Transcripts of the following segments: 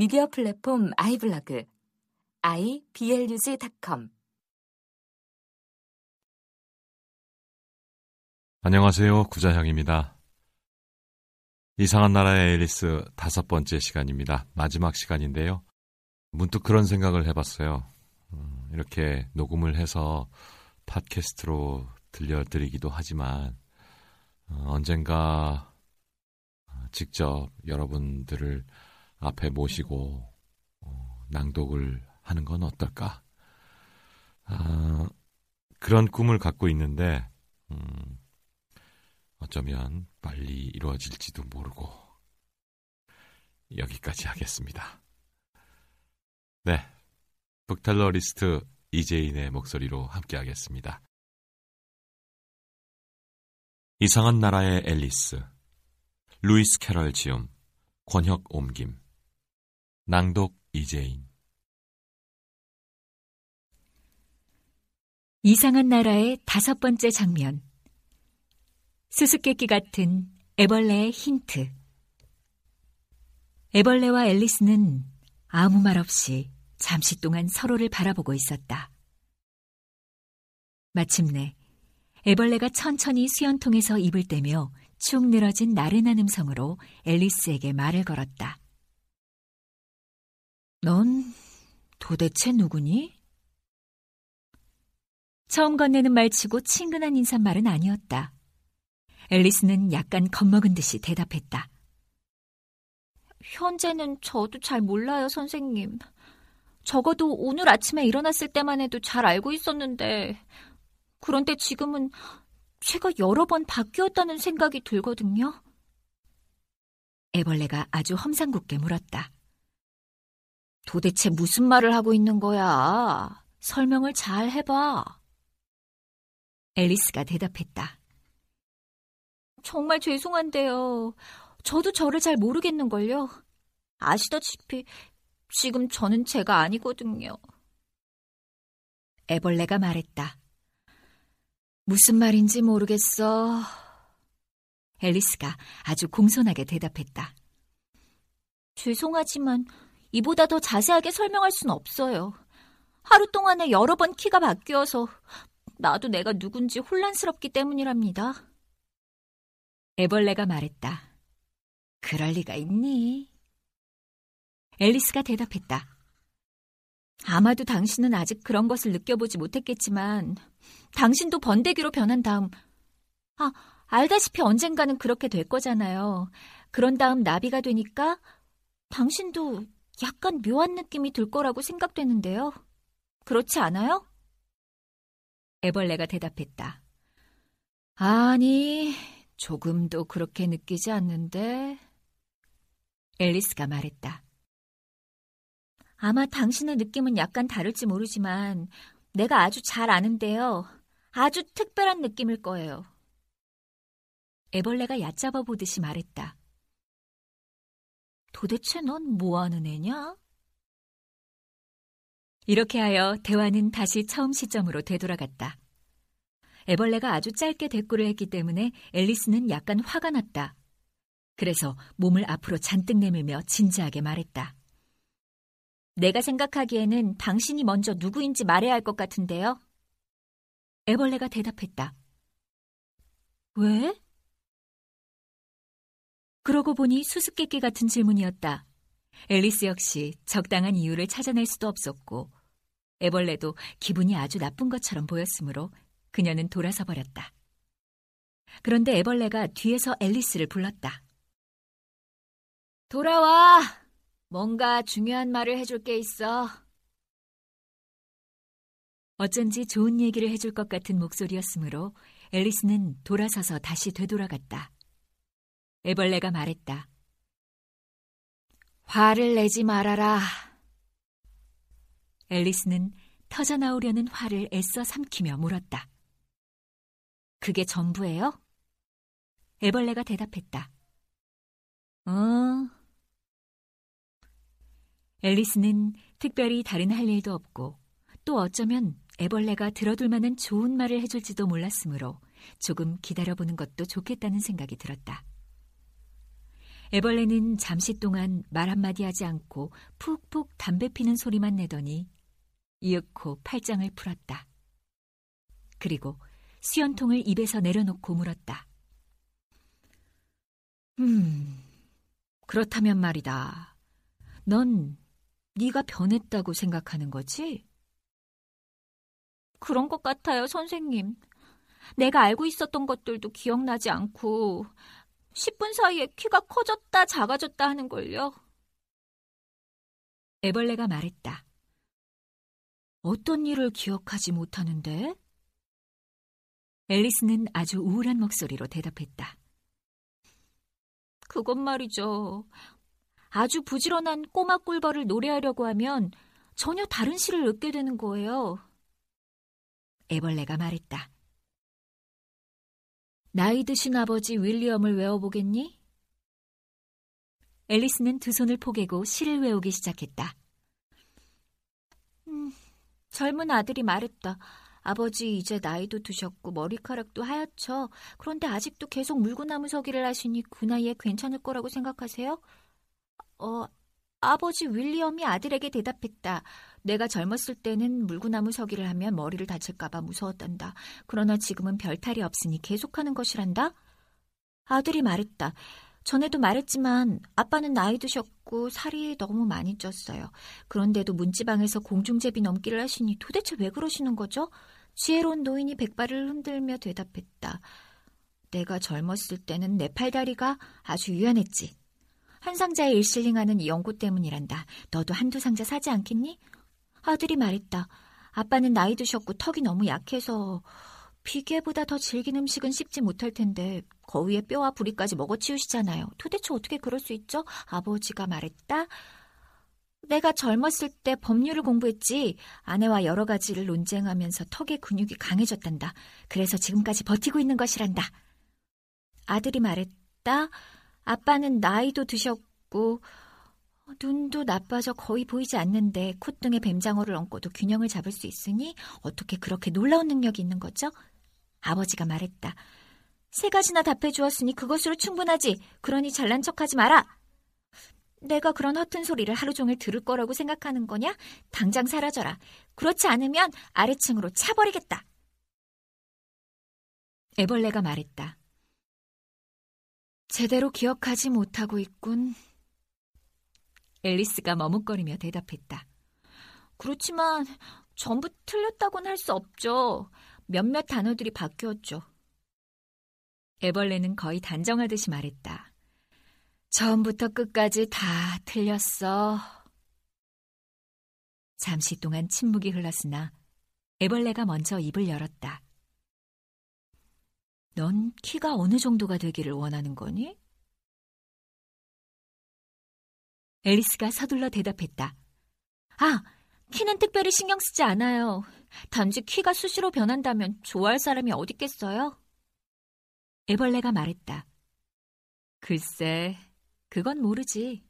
미디어 플랫폼 아이블로그 iblog.com 안녕하세요. 구자형입니다. 이상한 나라의 앨리스 다섯 번째 시간입니다. 마지막 시간인데요. 문득 그런 생각을 해봤어요. 음, 이렇게 녹음을 해서 팟캐스트로 들려드리기도 하지만 어, 언젠가 직접 여러분들을 앞에 모시고 어, 낭독을 하는 건 어떨까? 아, 그런 꿈을 갖고 있는데 음, 어쩌면 빨리 이루어질지도 모르고 여기까지 하겠습니다. 네, 북텔러리스트 이재인의 목소리로 함께하겠습니다. 이상한 나라의 앨리스 루이스 캐럴 지음 권혁 옮김 낭독 이재인 이상한 나라의 다섯 번째 장면 수수께끼 같은 애벌레의 힌트 애벌레와 앨리스는 아무 말 없이 잠시 동안 서로를 바라보고 있었다. 마침내 애벌레가 천천히 수연통에서 입을 떼며 축 늘어진 나른한 음성으로 앨리스에게 말을 걸었다. 넌 도대체 누구니? 처음 건네는 말치고 친근한 인사말은 아니었다. 앨리스는 약간 겁먹은 듯이 대답했다. 현재는 저도 잘 몰라요, 선생님. 적어도 오늘 아침에 일어났을 때만 해도 잘 알고 있었는데, 그런데 지금은 제가 여러 번 바뀌었다는 생각이 들거든요. 애벌레가 아주 험상궂게 물었다. 도대체 무슨 말을 하고 있는 거야? 설명을 잘 해봐. 앨리스가 대답했다. 정말 죄송한데요. 저도 저를 잘 모르겠는걸요. 아시다시피 지금 저는 제가 아니거든요. 애벌레가 말했다. 무슨 말인지 모르겠어. 앨리스가 아주 공손하게 대답했다. 죄송하지만 이보다 더 자세하게 설명할 순 없어요. 하루 동안에 여러 번 키가 바뀌어서 나도 내가 누군지 혼란스럽기 때문이랍니다. 애벌레가 말했다. 그럴 리가 있니? 앨리스가 대답했다. 아마도 당신은 아직 그런 것을 느껴보지 못했겠지만, 당신도 번데기로 변한 다음, 아, 알다시피 언젠가는 그렇게 될 거잖아요. 그런 다음 나비가 되니까, 당신도 약간 묘한 느낌이 들 거라고 생각되는데요. 그렇지 않아요? 애벌레가 대답했다. 아니, 조금도 그렇게 느끼지 않는데. 앨리스가 말했다. 아마 당신의 느낌은 약간 다를지 모르지만 내가 아주 잘 아는데요. 아주 특별한 느낌일 거예요. 애벌레가 얕잡아 보듯이 말했다. 도대체 넌 뭐하는 애냐? 이렇게 하여 대화는 다시 처음 시점으로 되돌아갔다. 애벌레가 아주 짧게 대꾸를 했기 때문에 앨리스는 약간 화가 났다. 그래서 몸을 앞으로 잔뜩 내밀며 진지하게 말했다. 내가 생각하기에는 당신이 먼저 누구인지 말해야 할 것 같은데요. 애벌레가 대답했다. 왜? 그러고 보니 수수께끼 같은 질문이었다. 앨리스 역시 적당한 이유를 찾아낼 수도 없었고, 애벌레도 기분이 아주 나쁜 것처럼 보였으므로 그녀는 돌아서 버렸다. 그런데 애벌레가 뒤에서 앨리스를 불렀다. 돌아와! 뭔가 중요한 말을 해줄 게 있어. 어쩐지 좋은 얘기를 해줄 것 같은 목소리였으므로 앨리스는 돌아서서 다시 되돌아갔다. 애벌레가 말했다. 화를 내지 말아라. 앨리스는 터져나오려는 화를 애써 삼키며 물었다. 그게 전부예요? 애벌레가 대답했다. 어. 앨리스는 특별히 다른 할 일도 없고 또 어쩌면 애벌레가 들어둘 만한 좋은 말을 해줄지도 몰랐으므로 조금 기다려보는 것도 좋겠다는 생각이 들었다. 애벌레는 잠시 동안 말 한마디 하지 않고 푹푹 담배 피는 소리만 내더니 이윽고 팔짱을 풀었다. 그리고 수연통을 입에서 내려놓고 물었다. 음, 그렇다면 말이다. 넌 네가 변했다고 생각하는 거지? 그런 것 같아요, 선생님. 내가 알고 있었던 것들도 기억나지 않고 10분 사이에 키가 커졌다 작아졌다 하는 걸요. 애벌레가 말했다. 어떤 일을 기억하지 못하는데? 앨리스는 아주 우울한 목소리로 대답했다. 그건 말이죠. 아주 부지런한 꼬마 꿀벌을 노래하려고 하면 전혀 다른 시를 읽게 되는 거예요. 애벌레가 말했다. 나이 드신 아버지 윌리엄을 외워보겠니? 앨리스는 두 손을 포개고 시를 외우기 시작했다. 음, 젊은 아들이 말했다. 아버지 이제 나이도 드셨고 머리카락도 하얗죠. 그런데 아직도 계속 물구나무 서기를 하시니 그 나이에 괜찮을 거라고 생각하세요? 어, 아버지 윌리엄이 아들에게 대답했다. 내가 젊었을 때는 물구나무 서기를 하면 머리를 다칠까봐 무서웠단다. 그러나 지금은 별 탈이 없으니 계속하는 것이란다. 아들이 말했다. 전에도 말했지만 아빠는 나이 드셨고 살이 너무 많이 쪘어요. 그런데도 문지방에서 공중제비 넘기를 하시니 도대체 왜 그러시는 거죠? 지혜로운 노인이 백발을 흔들며 대답했다. 내가 젊었을 때는 내 팔다리가 아주 유연했지. 한 상자에 일실링하는 이 연고 때문이란다. 너도 한두 상자 사지 않겠니? 아들이 말했다. 아빠는 나이 드셨고 턱이 너무 약해서 비계보다 더 질긴 음식은 씹지 못할 텐데 거위의 뼈와 부리까지 먹어치우시잖아요. 도대체 어떻게 그럴 수 있죠? 아버지가 말했다. 내가 젊었을 때 법률을 공부했지 아내와 여러 가지를 논쟁하면서 턱의 근육이 강해졌단다. 그래서 지금까지 버티고 있는 것이란다. 아들이 말했다. 아빠는 나이도 드셨고 눈도 나빠져 거의 보이지 않는데 콧등에 뱀장어를 얹고도 균형을 잡을 수 있으니 어떻게 그렇게 놀라운 능력이 있는 거죠? 아버지가 말했다. 세 가지나 답해 주었으니 그것으로 충분하지. 그러니 잘난 척하지 마라. 내가 그런 허튼 소리를 하루 종일 들을 거라고 생각하는 거냐? 당장 사라져라. 그렇지 않으면 아래층으로 차버리겠다. 애벌레가 말했다. 제대로 기억하지 못하고 있군. 앨리스가 머뭇거리며 대답했다. 그렇지만 전부 틀렸다고는 할 수 없죠. 몇몇 단어들이 바뀌었죠. 애벌레는 거의 단정하듯이 말했다. 처음부터 끝까지 다 틀렸어. 잠시 동안 침묵이 흘렀으나 애벌레가 먼저 입을 열었다. 넌 키가 어느 정도가 되기를 원하는 거니? 앨리스가 서둘러 대답했다. 아, 키는 특별히 신경 쓰지 않아요. 단지 키가 수시로 변한다면 좋아할 사람이 어딨겠어요? 애벌레가 말했다. 글쎄, 그건 모르지.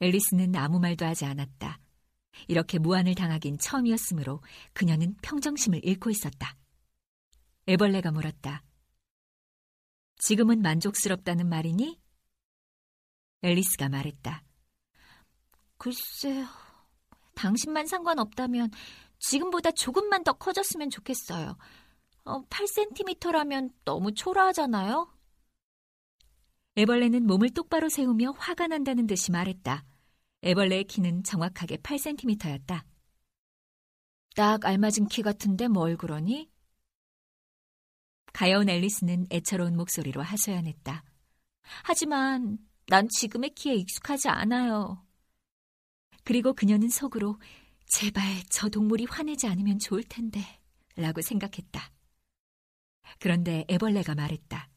앨리스는 아무 말도 하지 않았다. 이렇게 무안을 당하긴 처음이었으므로 그녀는 평정심을 잃고 있었다. 애벌레가 물었다. 지금은 만족스럽다는 말이니? 앨리스가 말했다. 글쎄요. 당신만 상관없다면 지금보다 조금만 더 커졌으면 좋겠어요. 어, 8cm라면 너무 초라하잖아요? 애벌레는 몸을 똑바로 세우며 화가 난다는 듯이 말했다. 애벌레의 키는 정확하게 8cm였다. 딱 알맞은 키 같은데 뭘 그러니? 가여운 앨리스는 애처로운 목소리로 하소연했다. 하지만 난 지금의 키에 익숙하지 않아요. 그리고 그녀는 속으로 제발 저 동물이 화내지 않으면 좋을 텐데 라고 생각했다. 그런데 애벌레가 말했다.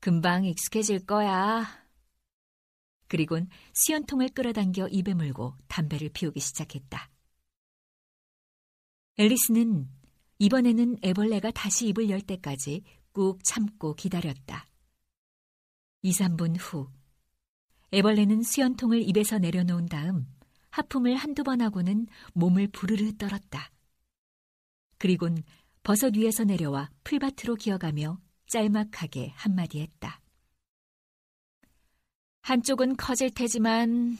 금방 익숙해질 거야. 그리곤 수연통을 끌어당겨 입에 물고 담배를 피우기 시작했다. 앨리스는 이번에는 애벌레가 다시 입을 열 때까지 꾹 참고 기다렸다. 2, 3분 후 애벌레는 수연통을 입에서 내려놓은 다음 하품을 한두 번 하고는 몸을 부르르 떨었다. 그리곤 버섯 위에서 내려와 풀밭으로 기어가며 짤막하게 한마디 했다. 한쪽은 커질 테지만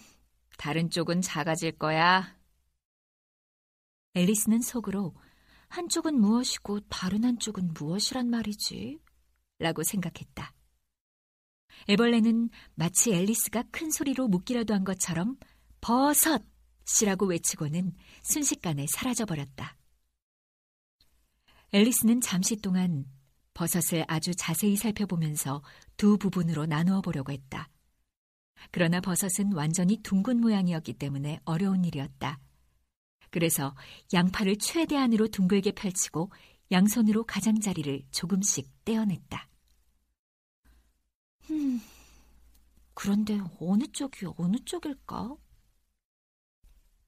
다른 쪽은 작아질 거야. 앨리스는 속으로 한쪽은 무엇이고 다른 한쪽은 무엇이란 말이지? 라고 생각했다. 애벌레는 마치 앨리스가 큰 소리로 묻기라도 한 것처럼 버섯이라고 외치고는 순식간에 사라져버렸다. 앨리스는 잠시 동안 버섯을 아주 자세히 살펴보면서 두 부분으로 나누어 보려고 했다. 그러나 버섯은 완전히 둥근 모양이었기 때문에 어려운 일이었다. 그래서 양팔을 최대한으로 둥글게 펼치고 양손으로 가장자리를 조금씩 떼어냈다. 음, 그런데 어느 쪽이 어느 쪽일까?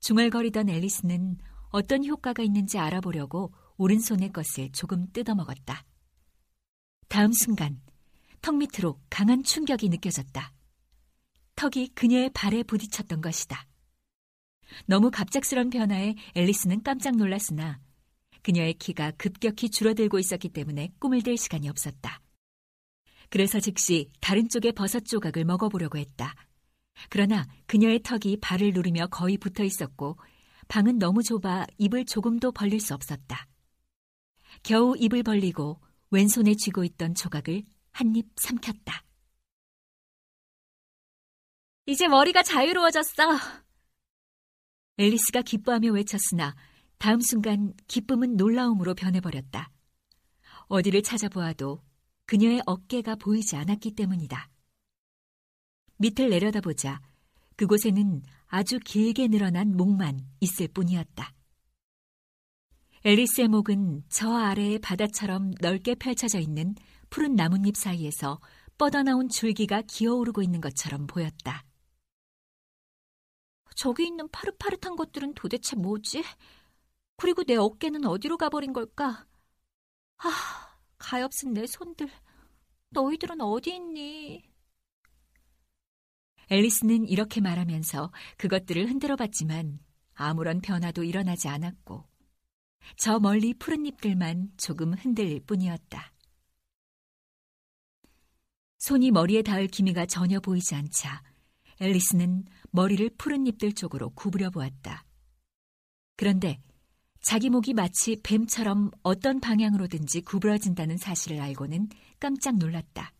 중얼거리던 앨리스는 어떤 효과가 있는지 알아보려고 오른손의 것을 조금 뜯어먹었다. 다음 순간 턱 밑으로 강한 충격이 느껴졌다. 턱이 그녀의 발에 부딪혔던 것이다. 너무 갑작스런 변화에 앨리스는 깜짝 놀랐으나 그녀의 키가 급격히 줄어들고 있었기 때문에 꿈을 댈 시간이 없었다. 그래서 즉시 다른 쪽의 버섯 조각을 먹어보려고 했다. 그러나 그녀의 턱이 발을 누르며 거의 붙어 있었고 방은 너무 좁아 입을 조금도 벌릴 수 없었다. 겨우 입을 벌리고 왼손에 쥐고 있던 조각을 한 입 삼켰다. 이제 머리가 자유로워졌어. 앨리스가 기뻐하며 외쳤으나 다음 순간 기쁨은 놀라움으로 변해버렸다. 어디를 찾아보아도 그녀의 어깨가 보이지 않았기 때문이다. 밑을 내려다보자 그곳에는 아주 길게 늘어난 목만 있을 뿐이었다. 앨리스의 목은 저 아래의 바다처럼 넓게 펼쳐져 있는 푸른 나뭇잎 사이에서 뻗어나온 줄기가 기어오르고 있는 것처럼 보였다. 저기 있는 파릇파릇한 것들은 도대체 뭐지? 그리고 내 어깨는 어디로 가버린 걸까? 아, 가엾은 내 손들. 너희들은 어디 있니? 앨리스는 이렇게 말하면서 그것들을 흔들어 봤지만 아무런 변화도 일어나지 않았고 저 멀리 푸른 잎들만 조금 흔들릴 뿐이었다. 손이 머리에 닿을 기미가 전혀 보이지 않자 앨리스는 머리를 푸른 잎들 쪽으로 구부려 보았다. 그런데 자기 목이 마치 뱀처럼 어떤 방향으로든지 구부러진다는 사실을 알고는 깜짝 놀랐다.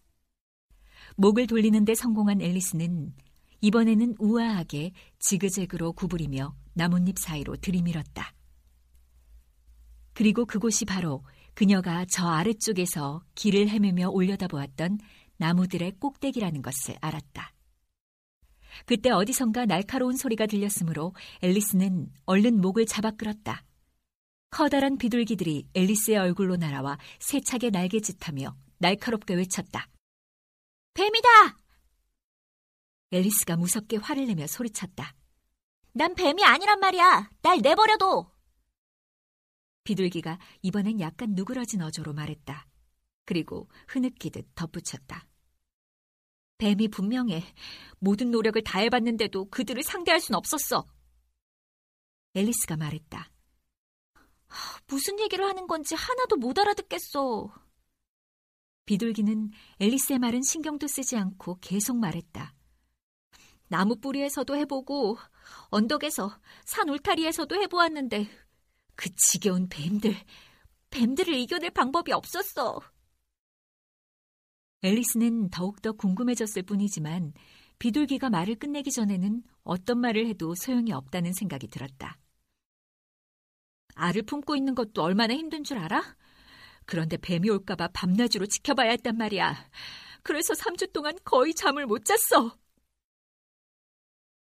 목을 돌리는데 성공한 앨리스는 이번에는 우아하게 지그재그로 구부리며 나뭇잎 사이로 들이밀었다. 그리고 그곳이 바로 그녀가 저 아래쪽에서 길을 헤매며 올려다보았던 나무들의 꼭대기라는 것을 알았다. 그때 어디선가 날카로운 소리가 들렸으므로 앨리스는 얼른 목을 잡아 끌었다. 커다란 비둘기들이 앨리스의 얼굴로 날아와 세차게 날개짓하며 날카롭게 외쳤다. 뱀이다! 앨리스가 무섭게 화를 내며 소리쳤다. 난 뱀이 아니란 말이야! 날 내버려둬! 비둘기가 이번엔 약간 누그러진 어조로 말했다. 그리고 흐느끼듯 덧붙였다. 뱀이 분명해. 모든 노력을 다해봤는데도 그들을 상대할 순 없었어. 앨리스가 말했다. 무슨 얘기를 하는 건지 하나도 못 알아듣겠어. 비둘기는 앨리스의 말은 신경도 쓰지 않고 계속 말했다. 나무 뿌리에서도 해보고 언덕에서 산 울타리에서도 해보았는데 그 지겨운 뱀들, 뱀들을 이겨낼 방법이 없었어. 앨리스는 더욱더 궁금해졌을 뿐이지만 비둘기가 말을 끝내기 전에는 어떤 말을 해도 소용이 없다는 생각이 들었다. 알을 품고 있는 것도 얼마나 힘든 줄 알아? 그런데 뱀이 올까봐 밤낮으로 지켜봐야 했단 말이야. 그래서 3주 동안 거의 잠을 못 잤어.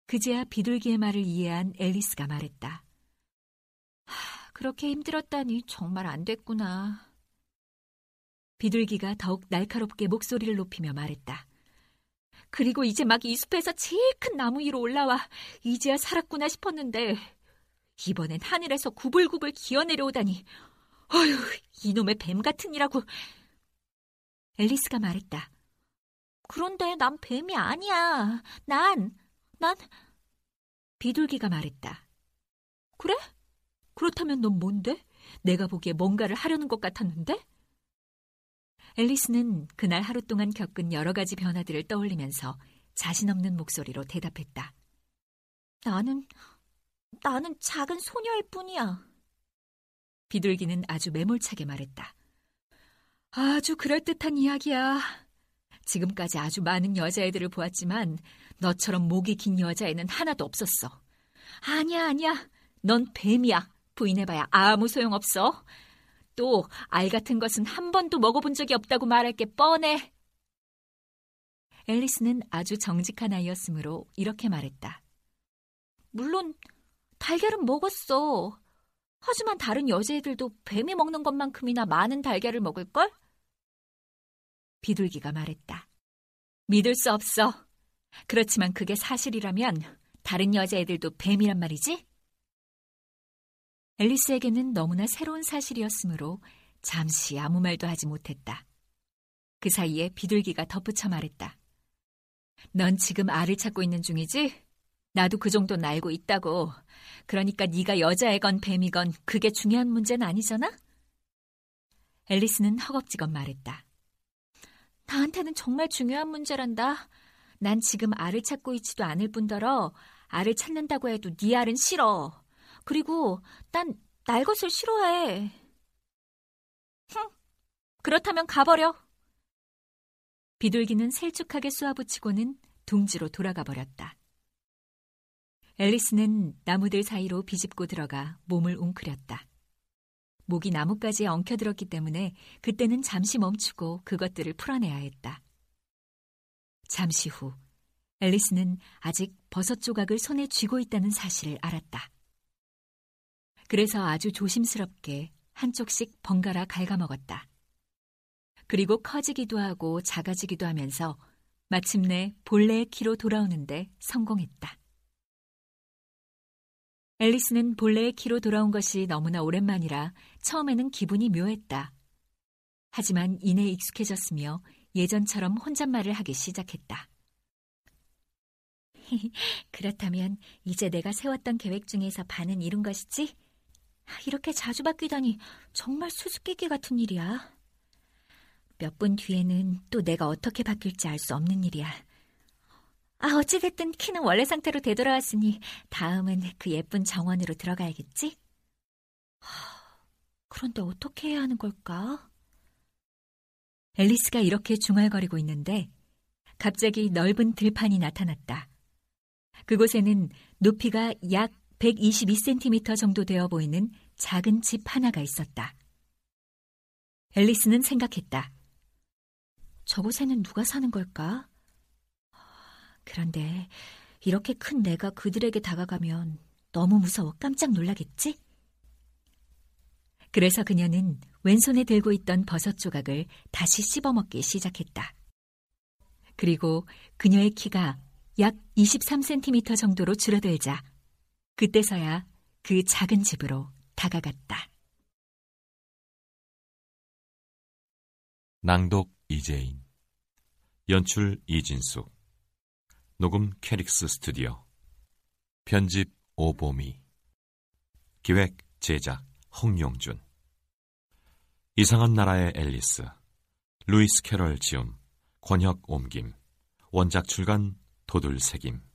그제야 비둘기의 말을 이해한 앨리스가 말했다. 하, 그렇게 힘들었다니 정말 안 됐구나. 비둘기가 더욱 날카롭게 목소리를 높이며 말했다. 그리고 이제 막 이 숲에서 제일 큰 나무 위로 올라와 이제야 살았구나 싶었는데 이번엔 하늘에서 구불구불 기어 내려오다니 어휴 이놈의 뱀 같으니라고 앨리스가 말했다. 그런데 난 뱀이 아니야. 난, 난 비둘기가 말했다. 그래? 그렇다면 넌 뭔데? 내가 보기에 뭔가를 하려는 것 같았는데? 앨리스는 그날 하루 동안 겪은 여러 가지 변화들을 떠올리면서 자신 없는 목소리로 대답했다. 나는, 나는 작은 소녀일 뿐이야. 비둘기는 아주 매몰차게 말했다. 아주 그럴듯한 이야기야. 지금까지 아주 많은 여자애들을 보았지만 너처럼 목이 긴 여자애는 하나도 없었어. 아니야, 아니야. 넌 뱀이야. 부인해봐야 아무 소용없어. 또 알 같은 것은 한 번도 먹어본 적이 없다고 말할 게 뻔해. 앨리스는 아주 정직한 아이였으므로 이렇게 말했다. 물론 달걀은 먹었어. 하지만 다른 여자애들도 뱀이 먹는 것만큼이나 많은 달걀을 먹을걸? 비둘기가 말했다. 믿을 수 없어. 그렇지만 그게 사실이라면 다른 여자애들도 뱀이란 말이지? 앨리스에게는 너무나 새로운 사실이었으므로 잠시 아무 말도 하지 못했다. 그 사이에 비둘기가 덧붙여 말했다. 넌 지금 알을 찾고 있는 중이지? 나도 그 정도는 알고 있다고. 그러니까 네가 여자애건 뱀이건 그게 중요한 문제는 아니잖아? 앨리스는 허겁지겁 말했다. 나한테는 정말 중요한 문제란다. 난 지금 알을 찾고 있지도 않을 뿐더러 알을 찾는다고 해도 네 알은 싫어. 그리고 난 날 것을 싫어해. 흥, 그렇다면 가버려. 비둘기는 셀쭉하게 쏘아붙이고는 둥지로 돌아가 버렸다. 앨리스는 나무들 사이로 비집고 들어가 몸을 웅크렸다. 목이 나뭇가지에 엉켜들었기 때문에 그때는 잠시 멈추고 그것들을 풀어내야 했다. 잠시 후 앨리스는 아직 버섯 조각을 손에 쥐고 있다는 사실을 알았다. 그래서 아주 조심스럽게 한쪽씩 번갈아 갉아먹었다. 그리고 커지기도 하고 작아지기도 하면서 마침내 본래의 키로 돌아오는데 성공했다. 앨리스는 본래의 키로 돌아온 것이 너무나 오랜만이라 처음에는 기분이 묘했다. 하지만 이내 익숙해졌으며 예전처럼 혼잣말을 하기 시작했다. 그렇다면 이제 내가 세웠던 계획 중에서 반은 이룬 것이지? 이렇게 자주 바뀌다니 정말 수수께끼 같은 일이야. 몇 분 뒤에는 또 내가 어떻게 바뀔지 알 수 없는 일이야. 아, 어찌됐든 키는 원래 상태로 되돌아왔으니 다음은 그 예쁜 정원으로 들어가야겠지? 그런데 어떻게 해야 하는 걸까? 앨리스가 이렇게 중얼거리고 있는데 갑자기 넓은 들판이 나타났다. 그곳에는 높이가 약 122cm 정도 되어 보이는 작은 집 하나가 있었다. 앨리스는 생각했다. 저곳에는 누가 사는 걸까? 그런데 이렇게 큰 내가 그들에게 다가가면 너무 무서워 깜짝 놀라겠지? 그래서 그녀는 왼손에 들고 있던 버섯 조각을 다시 씹어먹기 시작했다. 그리고 그녀의 키가 약 23cm 정도로 줄어들자 그때서야 그 작은 집으로 다가갔다. 낭독 이재인. 연출 이진숙. 녹음 캐릭스 스튜디오. 편집 오보미. 기획 제작 홍용준. 이상한 나라의 앨리스. 루이스 캐럴 지음. 권혁 옮김. 원작 출간 돋을새김